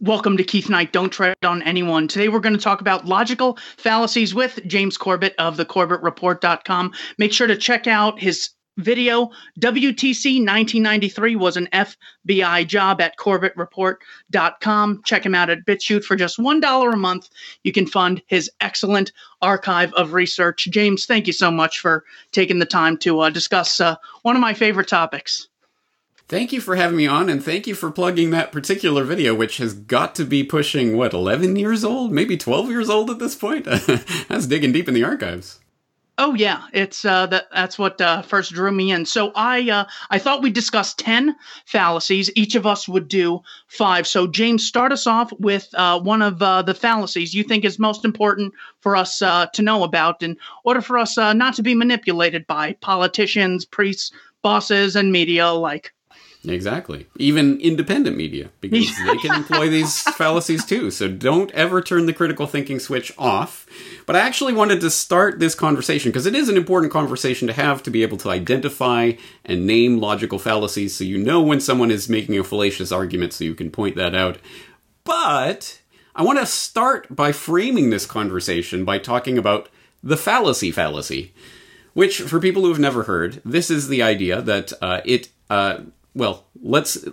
Welcome to Keith Knight. Don't tread on anyone. Today we're going to talk about logical fallacies with James Corbett of thecorbettreport.com. Make sure to check out his video. WTC 1993 was an FBI job at corbettreport.com. Check him out at BitChute for just $1 a month. You can fund his excellent archive of research. James, thank you so much for taking the time to uh, discuss uh, one of my favorite topics. Thank you for having me on, and thank you for plugging that particular video, which has got to be pushing, what, 11 years old? Maybe 12 years old at this point? that's digging deep in the archives. Oh yeah, it's uh, that that's what uh, first drew me in. So I uh, I thought we'd discuss ten fallacies. Each of us would do five. So James, start us off with uh, one of uh, the fallacies you think is most important for us uh, to know about, in order for us not to be manipulated by politicians, priests, bosses, and media alike. Exactly. Even independent media, because they can employ these fallacies too. So don't ever turn the critical thinking switch off. But I actually wanted to start this conversation because it is an important conversation to have to be able to identify and name logical fallacies so you know when someone is making a fallacious argument so you can point that out. But I want to start by framing this conversation by talking about the fallacy fallacy. Which, for people who have never heard, this is the idea that uh, it uh, well, let's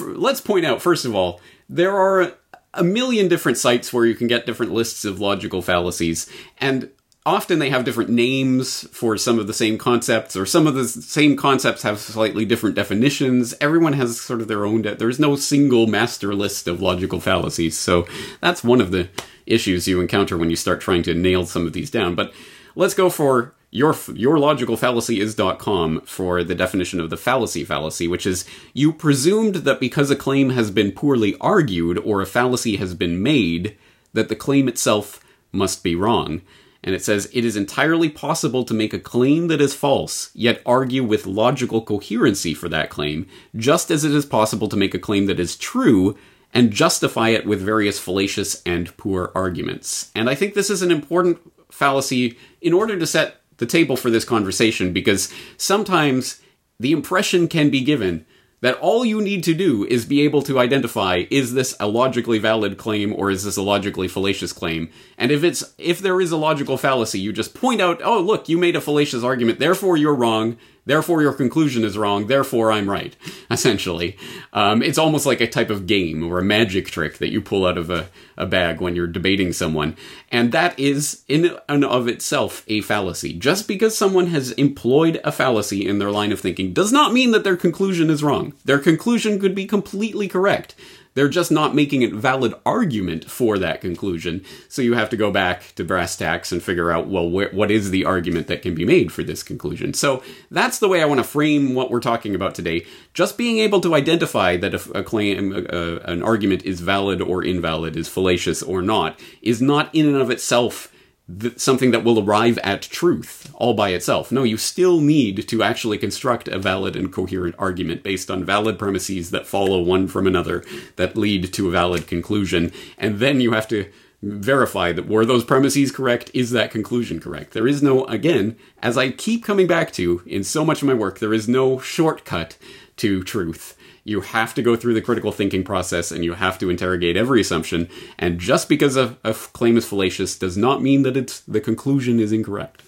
let's point out first of all, there are a million different sites where you can get different lists of logical fallacies, and often they have different names for some of the same concepts, or some of the same concepts have slightly different definitions. Everyone has sort of their own. De- There's no single master list of logical fallacies, so that's one of the issues you encounter when you start trying to nail some of these down. But let's go for your your logical fallacy is.com for the definition of the fallacy fallacy, which is you presumed that because a claim has been poorly argued or a fallacy has been made, that the claim itself must be wrong. And it says it is entirely possible to make a claim that is false, yet argue with logical coherency for that claim, just as it is possible to make a claim that is true and justify it with various fallacious and poor arguments. And I think this is an important fallacy in order to set the table for this conversation because sometimes the impression can be given that all you need to do is be able to identify is this a logically valid claim or is this a logically fallacious claim? And if it's if there is a logical fallacy you just point out oh look you made a fallacious argument therefore you're wrong Therefore, your conclusion is wrong. Therefore, I'm right. Essentially, um, it's almost like a type of game or a magic trick that you pull out of a, a bag when you're debating someone, and that is in and of itself a fallacy. Just because someone has employed a fallacy in their line of thinking does not mean that their conclusion is wrong. Their conclusion could be completely correct. They're just not making a valid argument for that conclusion. So you have to go back to brass tacks and figure out, well, wh- what is the argument that can be made for this conclusion? So that's the way I want to frame what we're talking about today. Just being able to identify that a, a claim, a, an argument is valid or invalid, is fallacious or not, is not in and of itself th- something that will arrive at truth all by itself. No, you still need to actually construct a valid and coherent argument based on valid premises that follow one from another that lead to a valid conclusion. And then you have to verify that were those premises correct? Is that conclusion correct? There is no, again, as I keep coming back to in so much of my work, there is no shortcut to truth. You have to go through the critical thinking process and you have to interrogate every assumption. And just because a, a claim is fallacious does not mean that it's the conclusion is incorrect.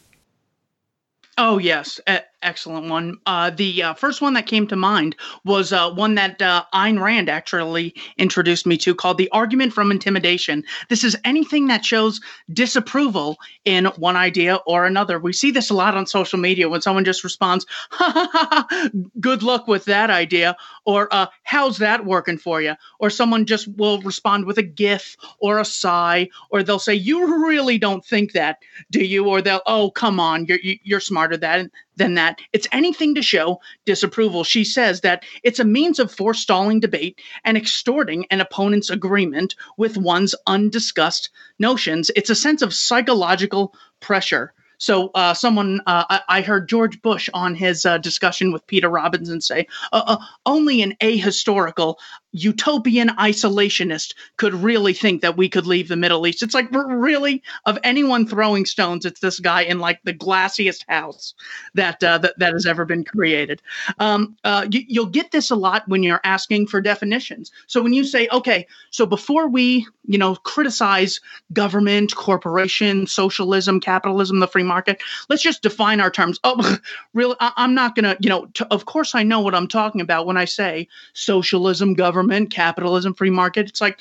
Oh yes, excellent one. Uh, the uh, first one that came to mind was uh, one that uh, Ayn Rand actually introduced me to, called "The Argument from Intimidation." This is anything that shows disapproval in one idea or another. We see this a lot on social media when someone just responds, "Ha ha ha! Good luck with that idea," or uh, "How's that working for you?" Or someone just will respond with a GIF or a sigh, or they'll say, "You really don't think that, do you?" Or they'll, "Oh, come on, you're you're smarter than than that. It's anything to show disapproval. She says that it's a means of forestalling debate and extorting an opponent's agreement with one's undiscussed notions. It's a sense of psychological pressure. So, uh, someone uh, I, heard George Bush on his uh, discussion with Peter Robinson say, uh, uh, "Only an ahistorical, utopian isolationist could really think that we could leave the Middle East." It's like, really, of anyone throwing stones, it's this guy in like the glassiest house that uh, that, that has ever been created. Um, you, you'll get this a lot when you're asking for definitions. So when you say, "Okay, so before we, you know, criticize government, corporation, socialism, capitalism, the free market. Let's just define our terms. Oh, really? I, am not going to, you know, t- of course I know what I'm talking about when I say socialism, government, capitalism, free market. It's like,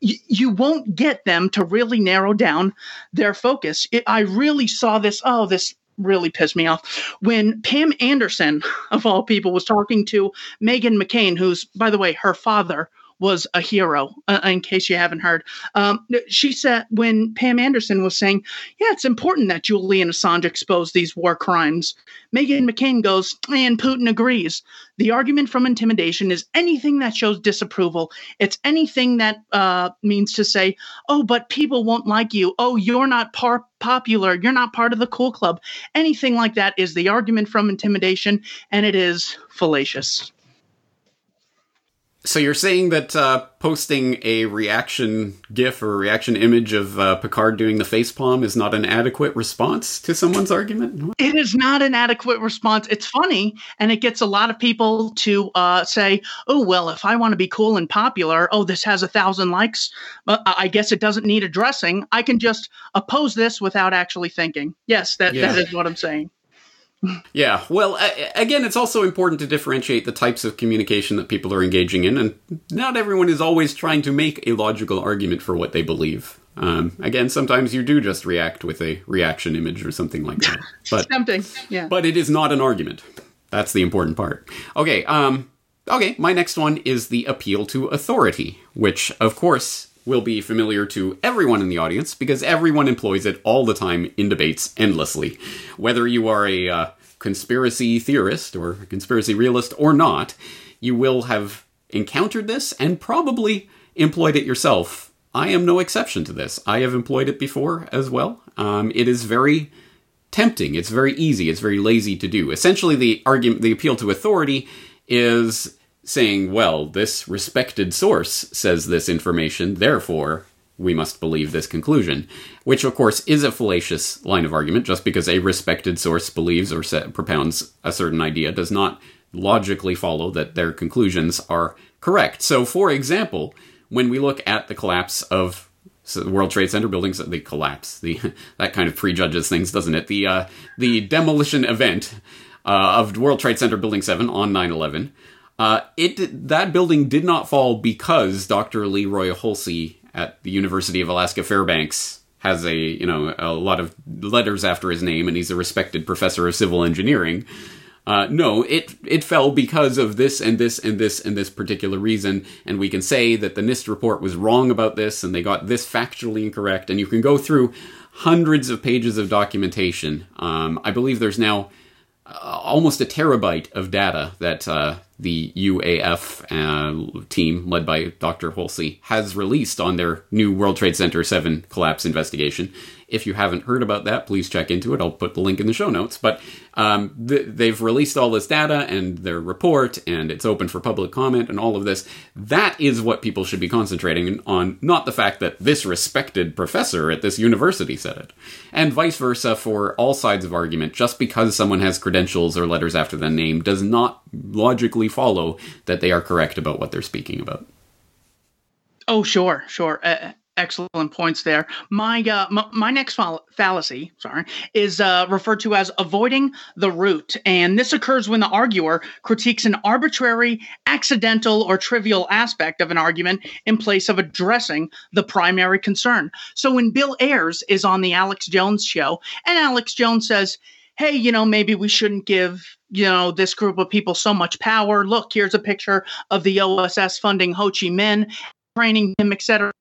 you won't get them to really narrow down their focus. It, I really saw this. Oh, this really pissed me off when Pam Anderson, of all people, was talking to Meghan McCain, who's, by the way, her father was a hero, uh, in case you haven't heard. Um, she said when Pam Anderson was saying, Yeah, it's important that Julian Assange expose these war crimes. Meghan McCain goes, And Putin agrees. The argument from intimidation is anything that shows disapproval. It's anything that uh, means to say, Oh, but people won't like you. Oh, you're not par- popular. You're not part of the cool club. Anything like that is the argument from intimidation, and it is fallacious. So you're saying that uh, posting a reaction GIF or reaction image of uh, Picard doing the facepalm is not an adequate response to someone's argument? It is not an adequate response. It's funny, and it gets a lot of people to uh, say, "Oh well, if I want to be cool and popular, oh this has a thousand likes, I guess it doesn't need addressing. I can just oppose this without actually thinking." Yes, that yeah. that is what I'm saying. Yeah, well, again, it's also important to differentiate the types of communication that people are engaging in, and not everyone is always trying to make a logical argument for what they believe. Um, again, sometimes you do just react with a reaction image or something like that. But, tempting, yeah. But it is not an argument. That's the important part. Okay, um, okay. My next one is the appeal to authority, which, of course, will be familiar to everyone in the audience because everyone employs it all the time in debates endlessly. Whether you are a uh, conspiracy theorist or a conspiracy realist or not, you will have encountered this and probably employed it yourself. I am no exception to this. I have employed it before as well. Um, it is very tempting. It's very easy. It's very lazy to do. Essentially, the argument, the appeal to authority is saying, well, this respected source says this information, therefore we must believe this conclusion, which of course is a fallacious line of argument. Just because a respected source believes or propounds a certain idea does not logically follow that their conclusions are correct. So, for example, when we look at the collapse of the World Trade Center buildings, the collapse, the that kind of prejudges things, doesn't it? The uh, the demolition event uh, of World Trade Center Building Seven on 9/11 uh, it that building did not fall because Dr. Leroy Hulsey at the University of Alaska Fairbanks has a you know a lot of letters after his name, and he's a respected professor of civil engineering. Uh, no, it it fell because of this and this and this and this particular reason, and we can say that the NIST report was wrong about this, and they got this factually incorrect, and you can go through hundreds of pages of documentation. Um, I believe there's now uh, almost a terabyte of data that uh, the UAF uh, team, led by Dr. Hulsey, has released on their new World Trade Center 7 collapse investigation. If you haven't heard about that, please check into it. I'll put the link in the show notes. But um, th- they've released all this data and their report, and it's open for public comment and all of this. That is what people should be concentrating on, not the fact that this respected professor at this university said it. And vice versa for all sides of argument. Just because someone has credentials or letters after their name does not logically follow that they are correct about what they're speaking about. Oh, sure, sure. Uh, excellent points there. My uh, m- my next fall- fallacy, sorry, is uh, referred to as avoiding the root, and this occurs when the arguer critiques an arbitrary, accidental, or trivial aspect of an argument in place of addressing the primary concern. So when Bill Ayers is on the Alex Jones show, and Alex Jones says, "Hey, you know, maybe we shouldn't give." You know, this group of people so much power. Look, here's a picture of the OSS funding Ho Chi Minh training him, etc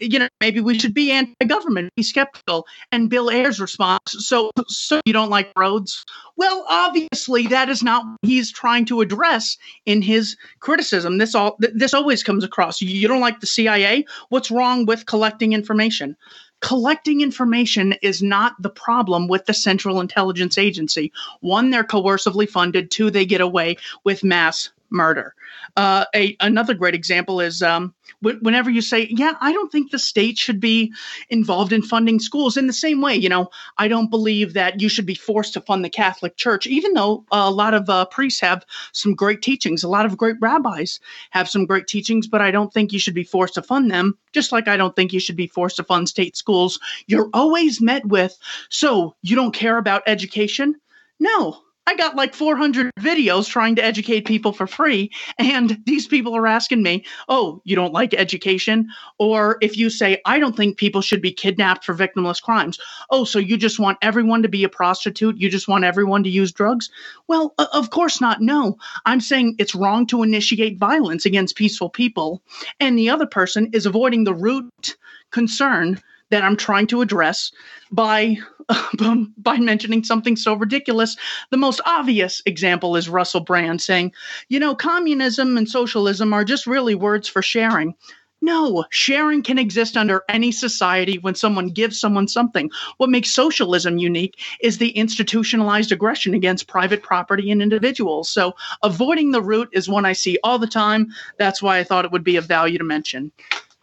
you know, maybe we should be anti-government, be skeptical. And Bill Ayers' response, so so you don't like roads? Well, obviously that is not what he's trying to address in his criticism. This all this always comes across. You don't like the CIA? What's wrong with collecting information? collecting information is not the problem with the Central Intelligence Agency. One, they're coercively funded. Two, they get away with mass murder. Uh, a, another great example is um, whenever you say, Yeah, I don't think the state should be involved in funding schools in the same way. You know, I don't believe that you should be forced to fund the Catholic Church, even though a lot of uh, priests have some great teachings. A lot of great rabbis have some great teachings, but I don't think you should be forced to fund them, just like I don't think you should be forced to fund state schools. You're always met with, So you don't care about education? No, I got like 400 videos trying to educate people for free. And these people are asking me, oh, you don't like education? Or if you say, I don't think people should be kidnapped for victimless crimes. Oh, so you just want everyone to be a prostitute? You just want everyone to use drugs? Well, of course not. No. I'm saying it's wrong to initiate violence against peaceful people. And the other person is avoiding the root concern that I'm trying to address by by mentioning something so ridiculous. The most obvious example is Russell Brand saying, you know, communism and socialism are just really words for sharing. No, sharing can exist under any society when someone gives someone something. What makes socialism unique is the institutionalized aggression against private property and individuals. So, avoiding the root is one I see all the time. That's why I thought it would be of value to mention.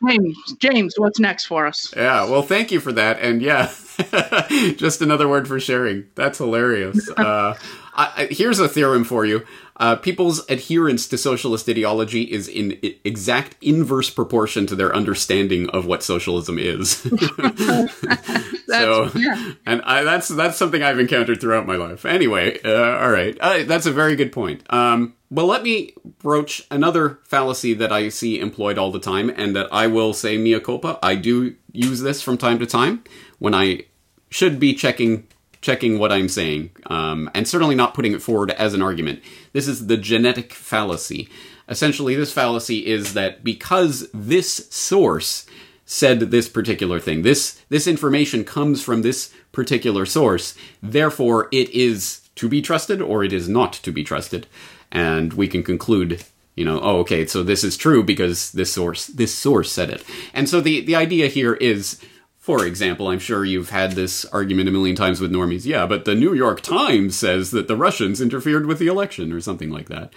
James, James, what's next for us? Yeah, well, thank you for that. And yeah, just another word for sharing. That's hilarious. Uh, I, I, here's a theorem for you. Uh, people's adherence to socialist ideology is in exact inverse proportion to their understanding of what socialism is. so, yeah. and I, that's that's something I've encountered throughout my life. Anyway, uh, all right, uh, that's a very good point. Um, well, let me broach another fallacy that I see employed all the time, and that I will say mea culpa. I do use this from time to time when I should be checking checking what I'm saying, um, and certainly not putting it forward as an argument. This is the genetic fallacy. Essentially, this fallacy is that because this source said this particular thing, this this information comes from this particular source, therefore it is to be trusted or it is not to be trusted, and we can conclude you know oh okay so this is true because this source this source said it and so the the idea here is for example, I'm sure you've had this argument a million times with normies. Yeah, but the New York Times says that the Russians interfered with the election or something like that.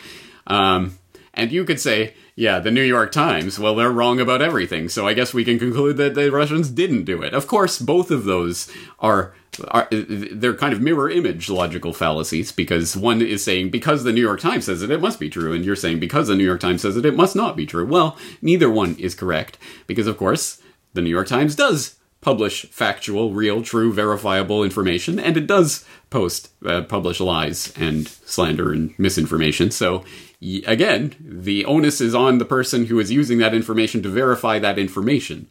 Um, and you could say, yeah, the New York Times, well, they're wrong about everything. So I guess we can conclude that the Russians didn't do it. Of course, both of those are, are they're kind of mirror image logical fallacies because one is saying because the New York Times says it, it must be true. And you're saying because the New York Times says it, it must not be true. Well, neither one is correct because, of course, the New York Times does publish factual, real, true, verifiable information, and it does post, uh, publish lies and slander and misinformation. So, again, the onus is on the person who is using that information to verify that information.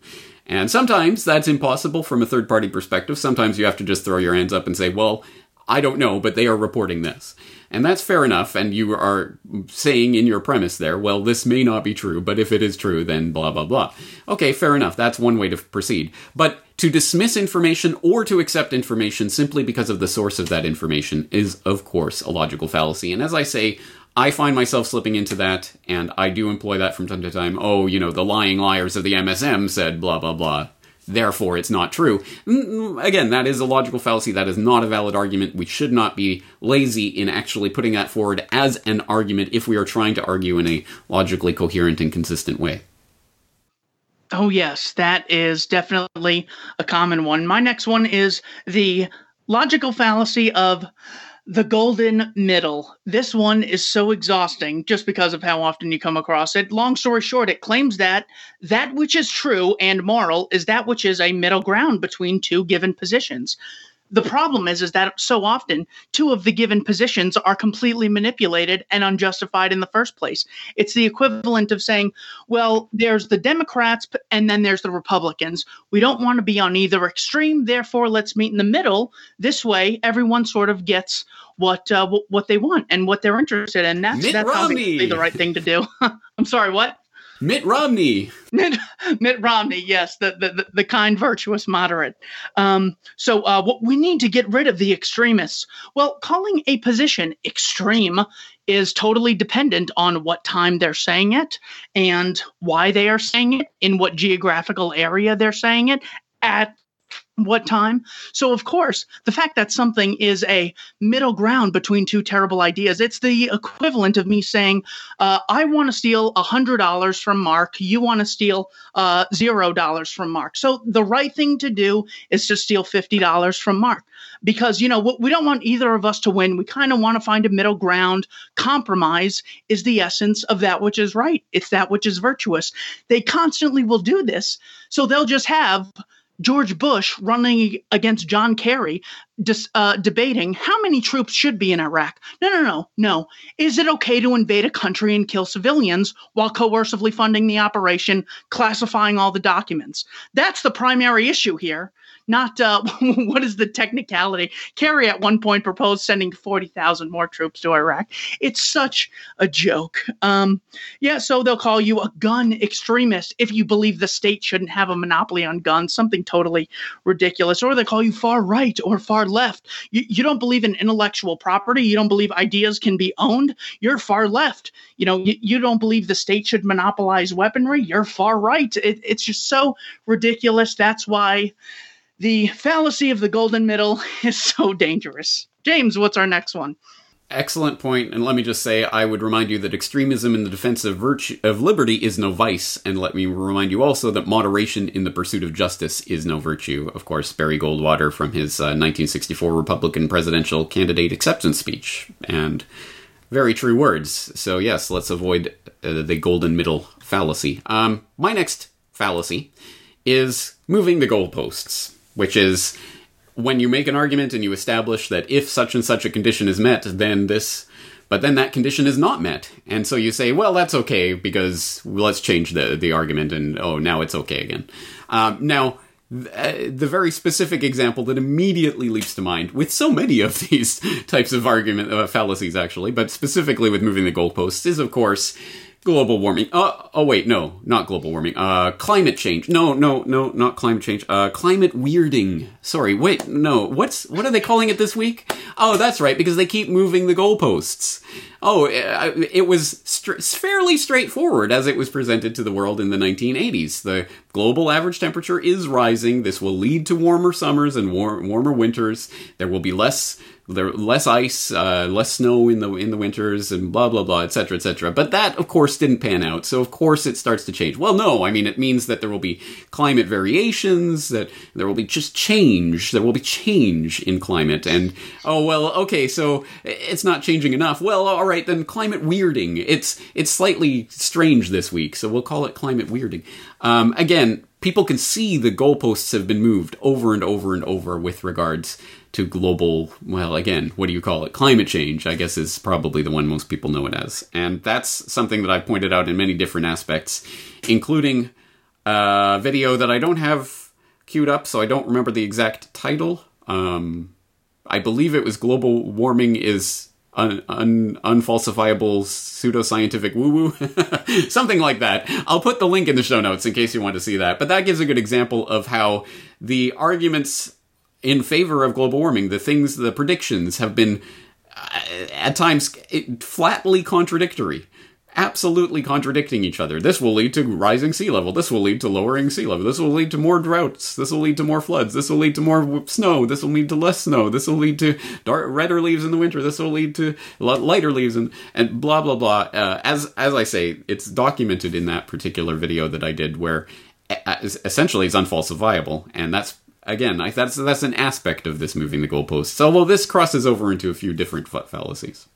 And sometimes that's impossible from a third party perspective. Sometimes you have to just throw your hands up and say, well, I don't know, but they are reporting this. And that's fair enough, and you are saying in your premise there, well, this may not be true, but if it is true, then blah, blah, blah. Okay, fair enough. That's one way to proceed. But to dismiss information or to accept information simply because of the source of that information is, of course, a logical fallacy. And as I say, I find myself slipping into that, and I do employ that from time to time. Oh, you know, the lying liars of the MSM said blah, blah, blah therefore it's not true. Again, that is a logical fallacy. That is not a valid argument. We should not be lazy in actually putting that forward as an argument if we are trying to argue in a logically coherent and consistent way. Oh, yes, that is definitely a common one. My next one is the logical fallacy of the golden middle. This one is so exhausting just because of how often you come across it. Long story short, it claims that that which is true and moral is that which is a middle ground between two given positions the problem is is that so often two of the given positions are completely manipulated and unjustified in the first place. It's the equivalent of saying well there's the democrats and then there's the republicans. We don't want to be on either extreme therefore let's meet in the middle. This way everyone sort of gets what uh, what they want and what they're interested in. That's Mitt that's Romney. obviously the right thing to do. I'm sorry what Mitt Romney. Mitt, Mitt Romney, yes, the, the, the kind, virtuous moderate. Um, so, uh, what we need to get rid of the extremists. Well, calling a position extreme is totally dependent on what time they're saying it and why they are saying it, in what geographical area they're saying it, at what time. So, of course, the fact that something is a middle ground between two terrible ideas, it's the equivalent of me saying, uh, I want to steal $100 from Mark, you want to steal uh, $0 from Mark. So, the right thing to do is to steal $50 from Mark because, you know, we don't want either of us to win. We kind of want to find a middle ground. Compromise is the essence of that which is right, it's that which is virtuous. They constantly will do this. So, they'll just have George Bush running against John Kerry, dis, uh, debating how many troops should be in Iraq. No, no, no, no. Is it okay to invade a country and kill civilians while coercively funding the operation, classifying all the documents? That's the primary issue here not uh, what is the technicality. Kerry at one point proposed sending 40,000 more troops to Iraq. It's such a joke. Um, yeah, so they'll call you a gun extremist if you believe the state shouldn't have a monopoly on guns, something totally ridiculous. Or they call you far right or far left. You, you don't believe in intellectual property. You don't believe ideas can be owned. You're far left. You know, you, you don't believe the state should monopolize weaponry. You're far right. It, it's just so ridiculous. That's why the fallacy of the golden middle is so dangerous. James, what's our next one? Excellent point, and let me just say, I would remind you that extremism in the defense of virtue of liberty is no vice, and let me remind you also that moderation in the pursuit of justice is no virtue. Of course, Barry Goldwater from his uh, 1964 Republican presidential candidate acceptance speech, and very true words. So yes, let's avoid uh, the golden middle fallacy. Um, my next fallacy is moving the goalposts which is when you make an argument and you establish that if such and such a condition is met, then this, but then that condition is not met. And so you say, well, that's okay because let's change the, the argument and oh, now it's okay again. Um, now, uh, the very specific example that immediately leaps to mind with so many of these types of argument uh, fallacies actually but specifically with moving the goalposts is of course global warming. Uh, oh wait, no, not global warming. Uh, climate change. No, no, no, not climate change. Uh, climate weirding. Sorry, wait, no. What's what are they calling it this week? Oh, that's right, because they keep moving the goalposts. Oh, uh, it was fairly straightforward as it was presented to the world in the 1980s. The global average temperature is rising. This will lead to warmer summers and war- warmer winters. There will be less there less ice, uh, less snow in the in the winters, and blah blah blah, etc. etc. But that, of course, didn't pan out. So of course it starts to change. Well, no, I mean it means that there will be climate variations, that there will be just change. There will be change in climate, and oh well, okay, so it's not changing enough. Well, all right, then climate weirding. It's it's slightly strange this week, so we'll call it climate weirding. Um, again, people can see the goalposts have been moved over and over and over with regards to global, well, again, what do you call it? Climate change, I guess, is probably the one most people know it as. And that's something that I've pointed out in many different aspects, including a video that I don't have queued up, so I don't remember the exact title. Um, I believe it was Global Warming is un, un, unfalsifiable pseudoscientific woo woo, something like that. I'll put the link in the show notes in case you want to see that. But that gives a good example of how the arguments in favor of global warming. The things, the predictions have been uh, at times flatly contradictory, absolutely contradicting each other. This will lead to rising sea level. This will lead to lowering sea level. This will lead to more droughts. This will lead to more floods. This will lead to more snow. This will lead to less snow. This will lead to dark, redder leaves in the winter. This will lead to lighter leaves and, and blah blah blah. Uh, as as I say, it's documented in that particular video that I did where essentially it's unfalsifiable, and that's again, I, that's that's an aspect of this moving the goalposts. Although this crosses over into a few different fallacies.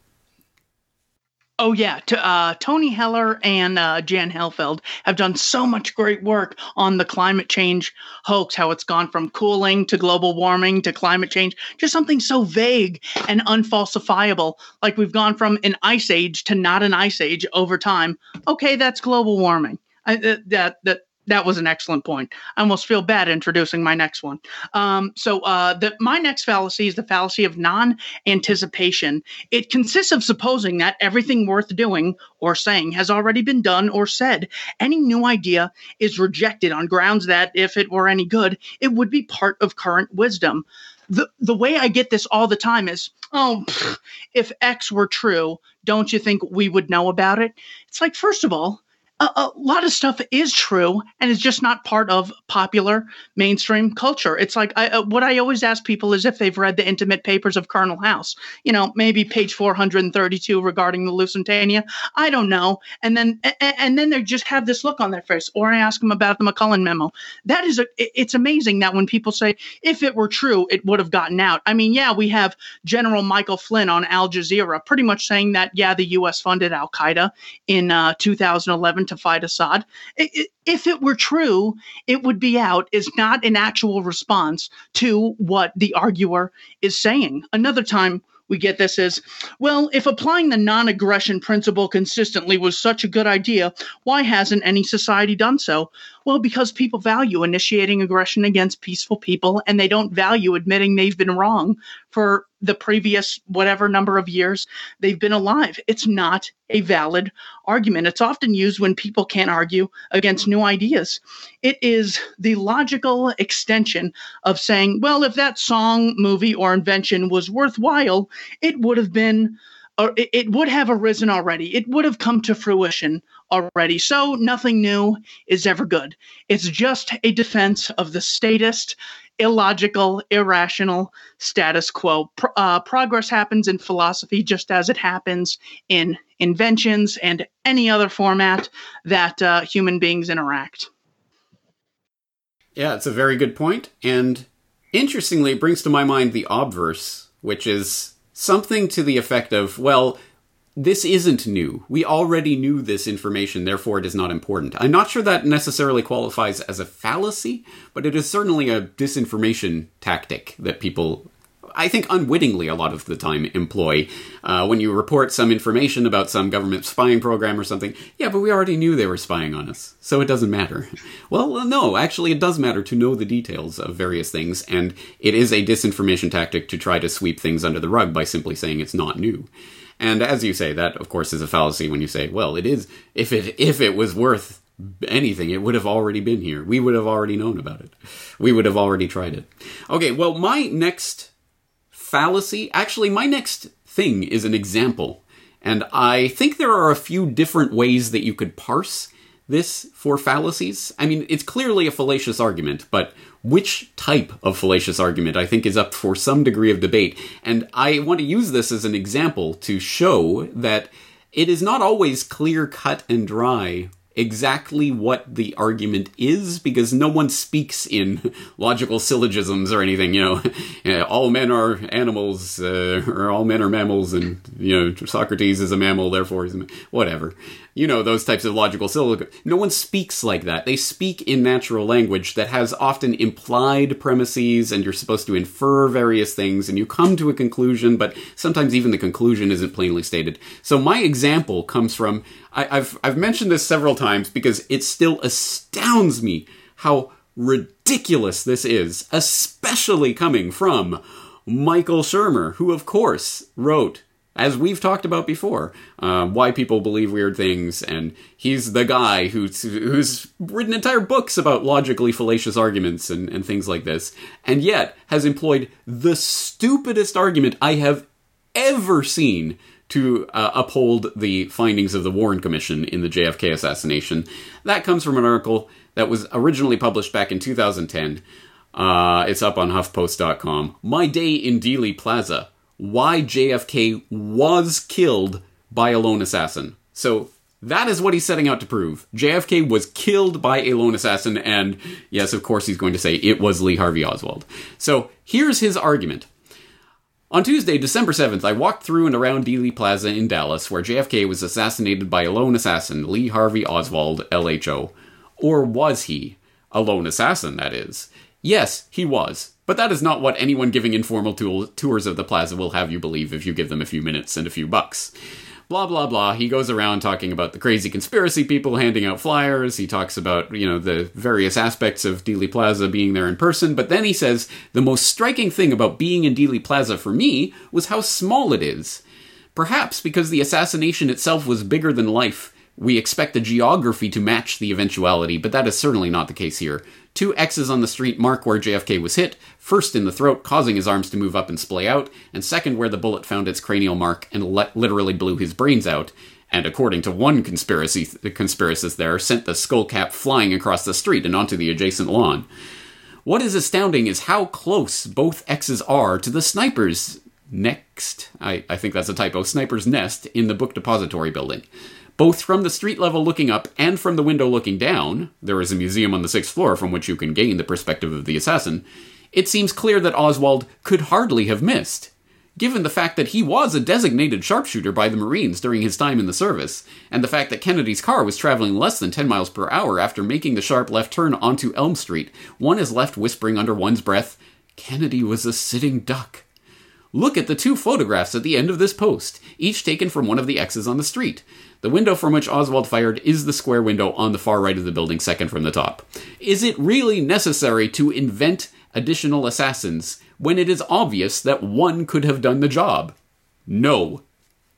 Oh yeah, uh, Tony Heller and uh, Jan Helfeld have done so much great work on the climate change hoax. How it's gone from cooling to global warming to climate change, just something so vague and unfalsifiable. Like we've gone from an ice age to not an ice age over time. Okay, that's global warming. I, that that that was an excellent point. I almost feel bad introducing my next one. Um, so, uh, the, my next fallacy is the fallacy of non anticipation. It consists of supposing that everything worth doing or saying has already been done or said. Any new idea is rejected on grounds that, if it were any good, it would be part of current wisdom. The, the way I get this all the time is, oh, pff, if X were true, don't you think we would know about it? It's like, first of all, a, a, lot of stuff is true and it's just not part of popular mainstream culture. It's like I, uh, what I always ask people is if they've read the intimate papers of Colonel House. You know, maybe page 432 regarding the Lusitania. I don't know. And then and, and then they just have this look on their face. Or I ask them about the McClellan memo. That is a. It's amazing that when people say if it were true, it would have gotten out. I mean, yeah, we have General Michael Flynn on Al Jazeera pretty much saying that yeah, the U.S. funded Al Qaeda in uh, 2011 to fight Assad. If it were true, it would be out is not an actual response to what the arguer is saying. Another time we get this is well, if applying the non aggression principle consistently was such a good idea, why hasn't any society done so? Well, because people value initiating aggression against peaceful people and they don't value admitting they've been wrong for the previous whatever number of years they've been alive. It's not a valid argument. It's often used when people can't argue against new ideas. It is the logical extension of saying, well, if that song, movie, or invention was worthwhile, it would have been or it, would have arisen already. It would have come to fruition already. So nothing new is ever good. It's just a defense of the statist illogical, irrational status quo. Pro- uh, progress happens in philosophy just as it happens in inventions and any other format that uh, human beings interact. Yeah, it's a very good point. And interestingly, it brings to my mind the obverse, which is something to the effect of, well, this isn't new. We already knew this information, therefore it is not important. I'm not sure that necessarily qualifies as a fallacy, but it is certainly a disinformation tactic that people, I think unwittingly a lot of the time, employ. Uh, when you report some information about some government spying program or something, yeah, but we already knew they were spying on us, so it doesn't matter. Well, no, actually it does matter to know the details of various things, and it is a disinformation tactic to try to sweep things under the rug by simply saying it's not new. And as you say, that of course is a fallacy when you say, well, it is if it if it was worth anything, it would have already been here. We would have already known about it. We would have already tried it. Okay, well, my next fallacy, actually, my next thing is an example. And I think there are a few different ways that you could parse this for fallacies. I mean, it's clearly a fallacious argument, but which type of fallacious argument I think is up for some degree of debate. And I want to use this as an example to show that it is not always clear cut and dry exactly what the argument is because no one speaks in logical syllogisms or anything. You know, all men are animals, uh, or all men are mammals, and you know, Socrates is a mammal, therefore he's whatever you know, those types of logical syllogisms. No one speaks like that. They speak in natural language that has often implied premises, and you're supposed to infer various things, and you come to a conclusion, but sometimes even the conclusion isn't plainly stated. So my example comes from I, have I've mentioned this several times because it still astounds me how ridiculous this is, especially coming from Michael Shermer, who of course wrote as we've talked about before, um, why people believe weird things, and he's the guy who's who's written entire books about logically fallacious arguments and, and things like this, and yet has employed the stupidest argument I have ever seen to uh, uphold the findings of the Warren Commission in the JFK assassination. That comes from an article that was originally published back in 2010. Uh, it's up on HuffPost.com. My Day in Dealey Plaza why JFK was killed by a lone assassin. So that is what he's setting out to prove. JFK was killed by a lone assassin, and yes, of course, he's going to say it was Lee Harvey Oswald. So here's his argument. On Tuesday, December 7th, I walked through and around Dealey Plaza in Dallas, where JFK was assassinated by a lone assassin, Lee Harvey Oswald, LHO. Or was he? A lone assassin, that is. Yes, he was. But that is not what anyone giving informal tool- tours of the plaza will have you believe if you give them a few minutes and a few bucks. Blah, blah, blah. He goes around talking about the crazy conspiracy people handing out flyers. He talks about, you know, the various aspects of Dealey Plaza being there in person. But then he says, the most striking thing about being in Dealey Plaza for me was how small it is. Perhaps because the assassination itself was bigger than life we expect the geography to match the eventuality, but that is certainly not the case here. Two X's on the street mark where JFK was hit, first in the throat, causing his arms to move up and splay out, and second where the bullet found its cranial mark and le- literally blew his brains out. and according to one conspiracy the conspiracist there, sent the skullcap flying across the street and onto the adjacent lawn. What is astounding is how close both X's are to the sniper's next, I, I think that's a typo, sniper's nest in the book depository building. Both from the street level looking up and from the window looking down, there is a museum on the sixth floor from which you can gain the perspective of the assassin. It seems clear that Oswald could hardly have missed given the fact that he was a designated sharpshooter by the Marines during his time in the service, and the fact that Kennedy's car was traveling less than 10 miles per hour after making the sharp left turn onto Elm Street, one is left whispering under one's breath, Kennedy was a sitting duck. Look at the two photographs at the end of this post, each taken from one of the X's on the street. The window from which Oswald fired is the square window on the far right of the building, second from the top. Is it really necessary to invent additional assassins when it is obvious that one could have done the job? No.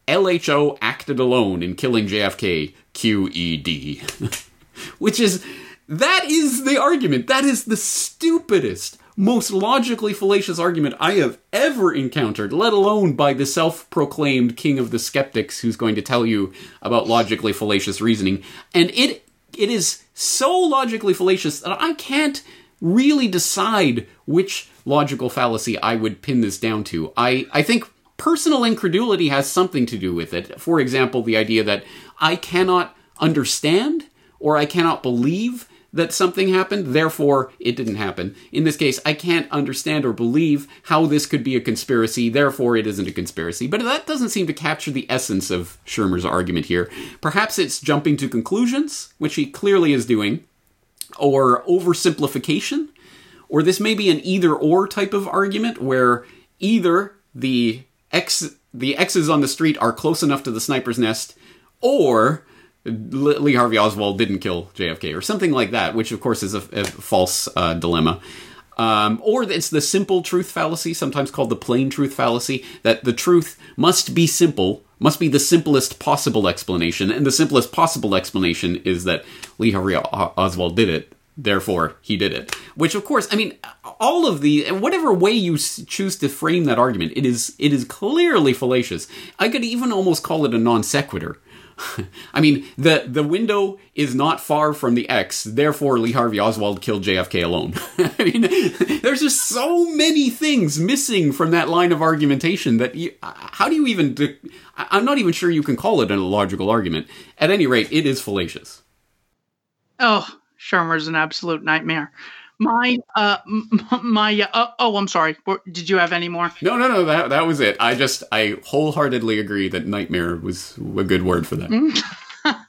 LHO acted alone in killing JFK, QED. Which is, that is the argument. That is the stupidest, most logically fallacious argument I have ever encountered, let alone by the self proclaimed king of the skeptics who's going to tell you about logically fallacious reasoning. And it it is so logically fallacious that I can't really decide which logical fallacy I would pin this down to. I, I think personal incredulity has something to do with it. For example, the idea that I cannot understand or I cannot believe that something happened, therefore it didn't happen. In this case, I can't understand or believe how this could be a conspiracy, therefore it isn't a conspiracy. But that doesn't seem to capture the essence of Shermer's argument here. Perhaps it's jumping to conclusions, which he clearly is doing, or oversimplification, or this may be an either or type of argument where either the X the X's on the street are close enough to the sniper's nest, or Lee Harvey Oswald didn't kill JFK, or something like that, which of course is a, a false uh, dilemma. Um, or it's the simple truth fallacy, sometimes called the plain truth fallacy, that the truth must be simple, must be the simplest possible explanation, and the simplest possible explanation is that Lee Harvey Oswald did it, therefore he did it. Which, of course, I mean, all of the whatever way you choose to frame that argument, it is it is clearly fallacious. I could even almost call it a non sequitur. I mean, the the window is not far from the X, therefore Lee Harvey Oswald killed JFK alone. I mean, there's just so many things missing from that line of argumentation that you, how do you even? I'm not even sure you can call it a logical argument. At any rate, it is fallacious. Oh, Shermer's an absolute nightmare. My, uh, my, uh, oh, I'm sorry. Did you have any more? No, no, no. That that was it. I just, I wholeheartedly agree that nightmare was a good word for that.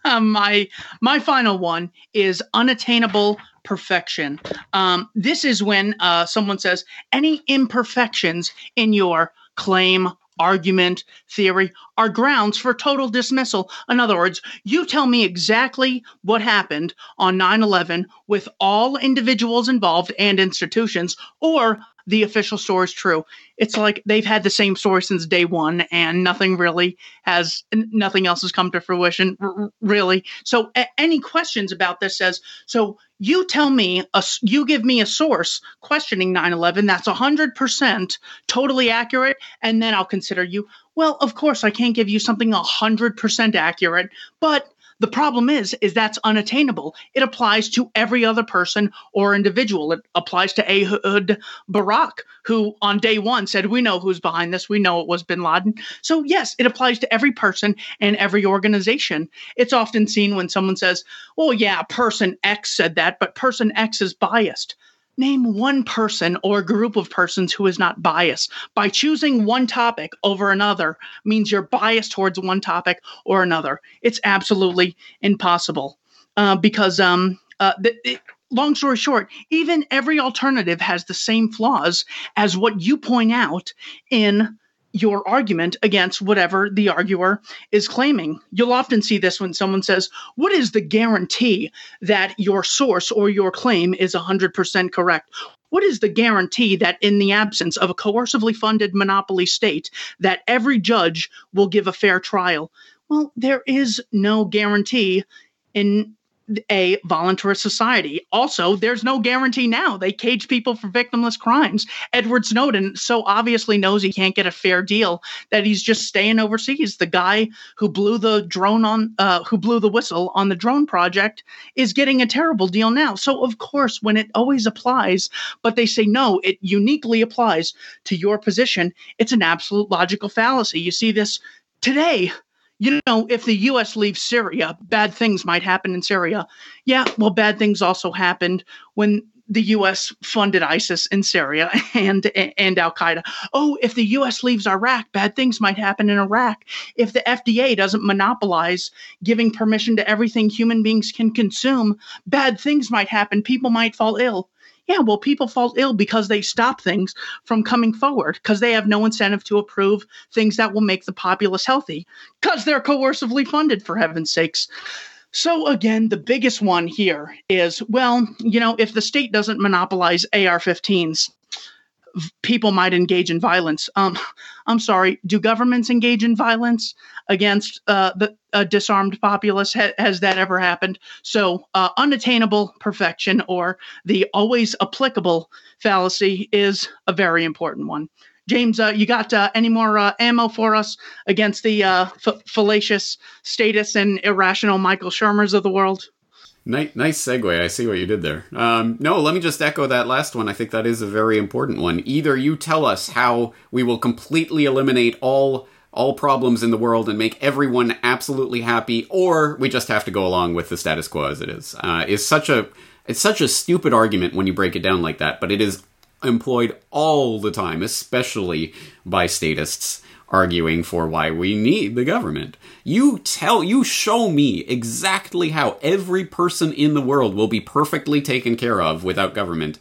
my, my final one is unattainable perfection. Um, this is when uh, someone says any imperfections in your claim, argument, theory are grounds for total dismissal. In other words, you tell me exactly what happened on 9 11 with all individuals involved and institutions, or the official story is true. It's like they've had the same story since day one, and nothing really has, nothing else has come to fruition, r- really. So, a- any questions about this says, so you tell me, a, you give me a source questioning 9 11 that's 100% totally accurate, and then I'll consider you. Well, of course, I can't give you something 100% accurate, but the problem is, is that's unattainable. It applies to every other person or individual. It applies to Ehud Barak, who on day one said, "We know who's behind this. We know it was Bin Laden." So yes, it applies to every person and every organization. It's often seen when someone says, "Well, yeah, person X said that, but person X is biased." Name one person or group of persons who is not biased. By choosing one topic over another means you're biased towards one topic or another. It's absolutely impossible uh, because, um, uh, it, long story short, even every alternative has the same flaws as what you point out in your argument against whatever the arguer is claiming. You'll often see this when someone says, What is the guarantee that your source or your claim is 100% correct? What is the guarantee that in the absence of a coercively funded monopoly state that every judge will give a fair trial? Well, there is no guarantee in a voluntarist society. Also, there's no guarantee now. They cage people for victimless crimes. Edward Snowden so obviously knows he can't get a fair deal that he's just staying overseas. The guy who blew the drone on, uh, who blew the whistle on the drone project, is getting a terrible deal now. So, of course, when it always applies, but they say no, it uniquely applies to your position, it's an absolute logical fallacy. You see this today you know, if the U.S. leaves Syria, bad things might happen in Syria. Yeah, well, bad things also happened when the U.S. funded ISIS in Syria and and Al Qaeda. Oh, if the U.S. leaves Iraq, bad things might happen in Iraq. If the FDA doesn't monopolize giving permission to everything human beings can consume, bad things might happen. People might fall ill. Yeah, well, people fall ill because they stop things from coming forward because they have no incentive to approve things that will make the populace healthy because they're coercively funded, for heaven's sakes. So, again, the biggest one here is well, you know, if the state doesn't monopolize AR 15s, people might engage in violence. Um, I'm sorry, do governments engage in violence against uh, the disarmed populace? Ha- has that ever happened? So, uh, unattainable perfection or the always applicable fallacy is a very important one. James, uh, you got uh, any more uh, ammo for us against the f- fallacious statists and irrational Michael Shermers of the world? Nice, nice segue. I see what you did there. Um, no, let me just echo that last one. I think that is a very important one. Either you tell us how we will completely eliminate all all problems in the world and make everyone absolutely happy, or we just have to go along with the status quo as it is. Uh, is such a it's such a stupid argument when you break it down like that, but it is employed all the time, especially by statists arguing for why we need the government. You tell, you show me exactly how every person in the world will be perfectly taken care of without government,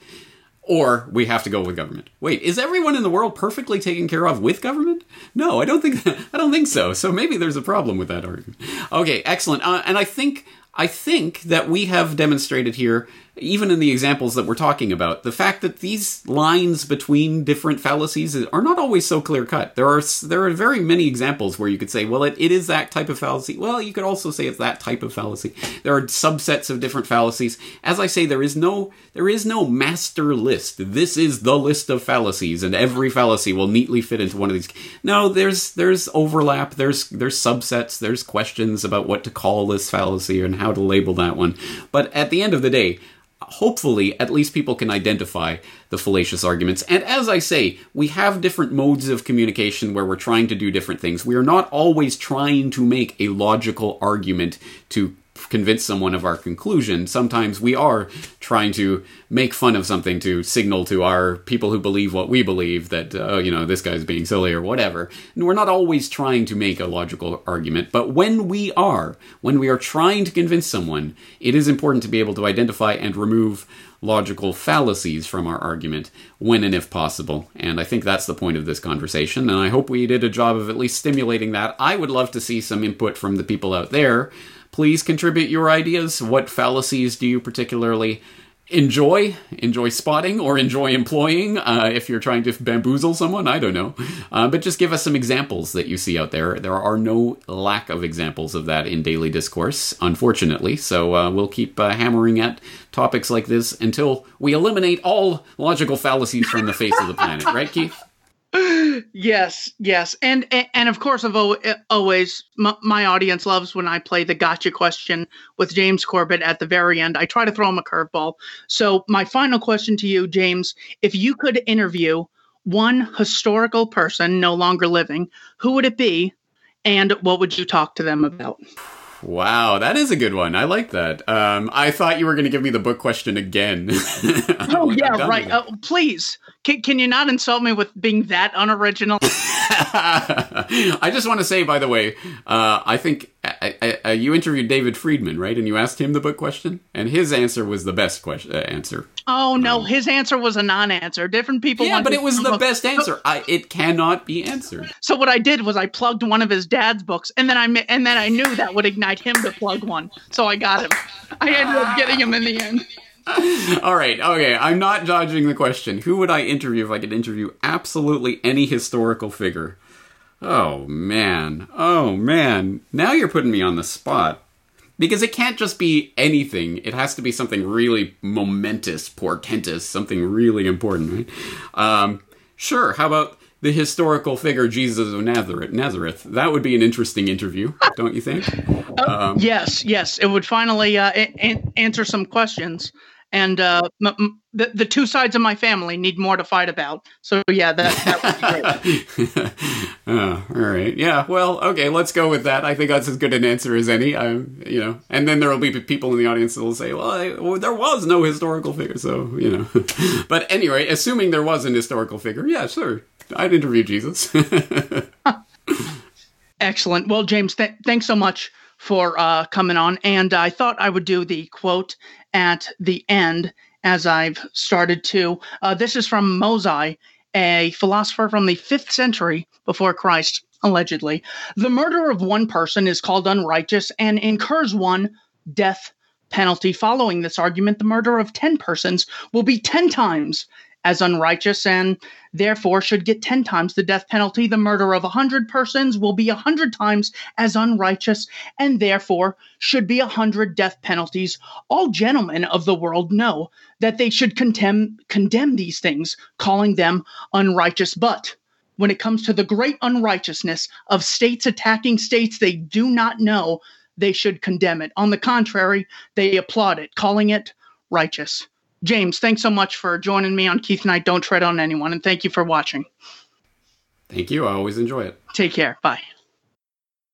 or we have to go with government. Wait, is everyone in the world perfectly taken care of with government? No, I don't think I don't think so. So maybe there's a problem with that argument. Okay, excellent. Uh, and I think I think that we have demonstrated here even in the examples that we're talking about, the fact that these lines between different fallacies are not always so clear cut. There are there are very many examples where you could say, well, it, it is that type of fallacy. Well, you could also say it's that type of fallacy. There are subsets of different fallacies. As I say, there is no there is no master list. This is the list of fallacies, and every fallacy will neatly fit into one of these. No, there's there's overlap. There's there's subsets. There's questions about what to call this fallacy and how to label that one. But at the end of the day hopefully at least people can identify the fallacious arguments. And as I say, we have different modes of communication where we're trying to do different things. We are not always trying to make a logical argument to convince someone of our conclusion. Sometimes we are trying to make fun of something to signal to our people who believe what we believe that, uh, you know, this guy's being silly or whatever. And we're not always trying to make a logical argument, but when we are, when we are trying to convince someone, it is important to be able to identify and remove logical fallacies from our argument when and if possible. And I think that's the point of this conversation, and I hope we did a job of at least stimulating that. I would love to see some input from the people out there Please contribute your ideas. What fallacies do you particularly enjoy? Enjoy spotting or enjoy employing uh, if you're trying to bamboozle someone? I don't know. Uh, but just give us some examples that you see out there. There are no lack of examples of that in daily discourse, unfortunately. So uh, we'll keep uh, hammering at topics like this until we eliminate all logical fallacies from the face of the planet, right, Keith? Yes, yes, and, and and of course, I've eh, always my, my, audience loves when I play the gotcha question with James Corbett at the very end. I try to throw him a curveball. So, my final question to you, James: If you could interview one historical person no longer living, who would it be, and what would you talk to them about? Wow, that is a good one. I like that. Um, I thought you were going to give me the book question again. oh yeah, right. Uh, please, can, can you not insult me with being that unoriginal? I just want to say, by the way, uh, I think I, I, you interviewed David Friedman, right? And you asked him the book question, and his answer was the best question uh, answer. Oh no, um, his answer was a non-answer. Different people. Yeah, but it was the best answer. I, it cannot be answered. So what I did was I plugged one of his dad's books, and then I and then I knew that would ignite him to plug one, so I got him. I ended up getting him in the end. All right, okay. I'm not dodging the question. Who would I interview if I could interview absolutely any historical figure? Oh man. Oh man. Now you're putting me on the spot. because it can't just be anything. It has to be something really momentous, portentous, something really important, right? Um, sure. How about the historical figure Jesus of Nazareth? Nazareth. That would be an interesting interview, don't you think? Um, yes, yes. It would finally uh, a- answer some questions and uh, m- m- the the two sides of my family need more to fight about. So yeah, that, that would be great. oh, all right, yeah. Well, okay, let's go with that. I think that's as good an answer as any. Um, you know, and then there will be people in the audience that will say, "Well, I, well there was no historical figure," so you know. but anyway, assuming there was an historical figure, yeah, sure, I'd interview Jesus. Excellent. Well, James, th- thanks so much for uh, coming on. And I thought I would do the quote at the end as I've started to. Uh, this is from Mozi, a philosopher from the fifth century before Christ, allegedly. The murder of one person is called unrighteous and incurs one death penalty. Following this argument, the murder of 10 persons will be 10 times as unrighteous and therefore should get 10 times the death penalty. The murder of 100 persons will be 100 times as unrighteous and therefore should be 100 death penalties. All gentlemen of the world know that they should condemn, condemn these things, calling them unrighteous. But when it comes to the great unrighteousness of states attacking states they do not know, they should condemn it. On the contrary, they applaud it, calling it righteous. James, thanks so much for joining me on Keith Knight Don't Tread on Anyone, and thank you for watching. Thank you. I always enjoy it. Take care. Bye.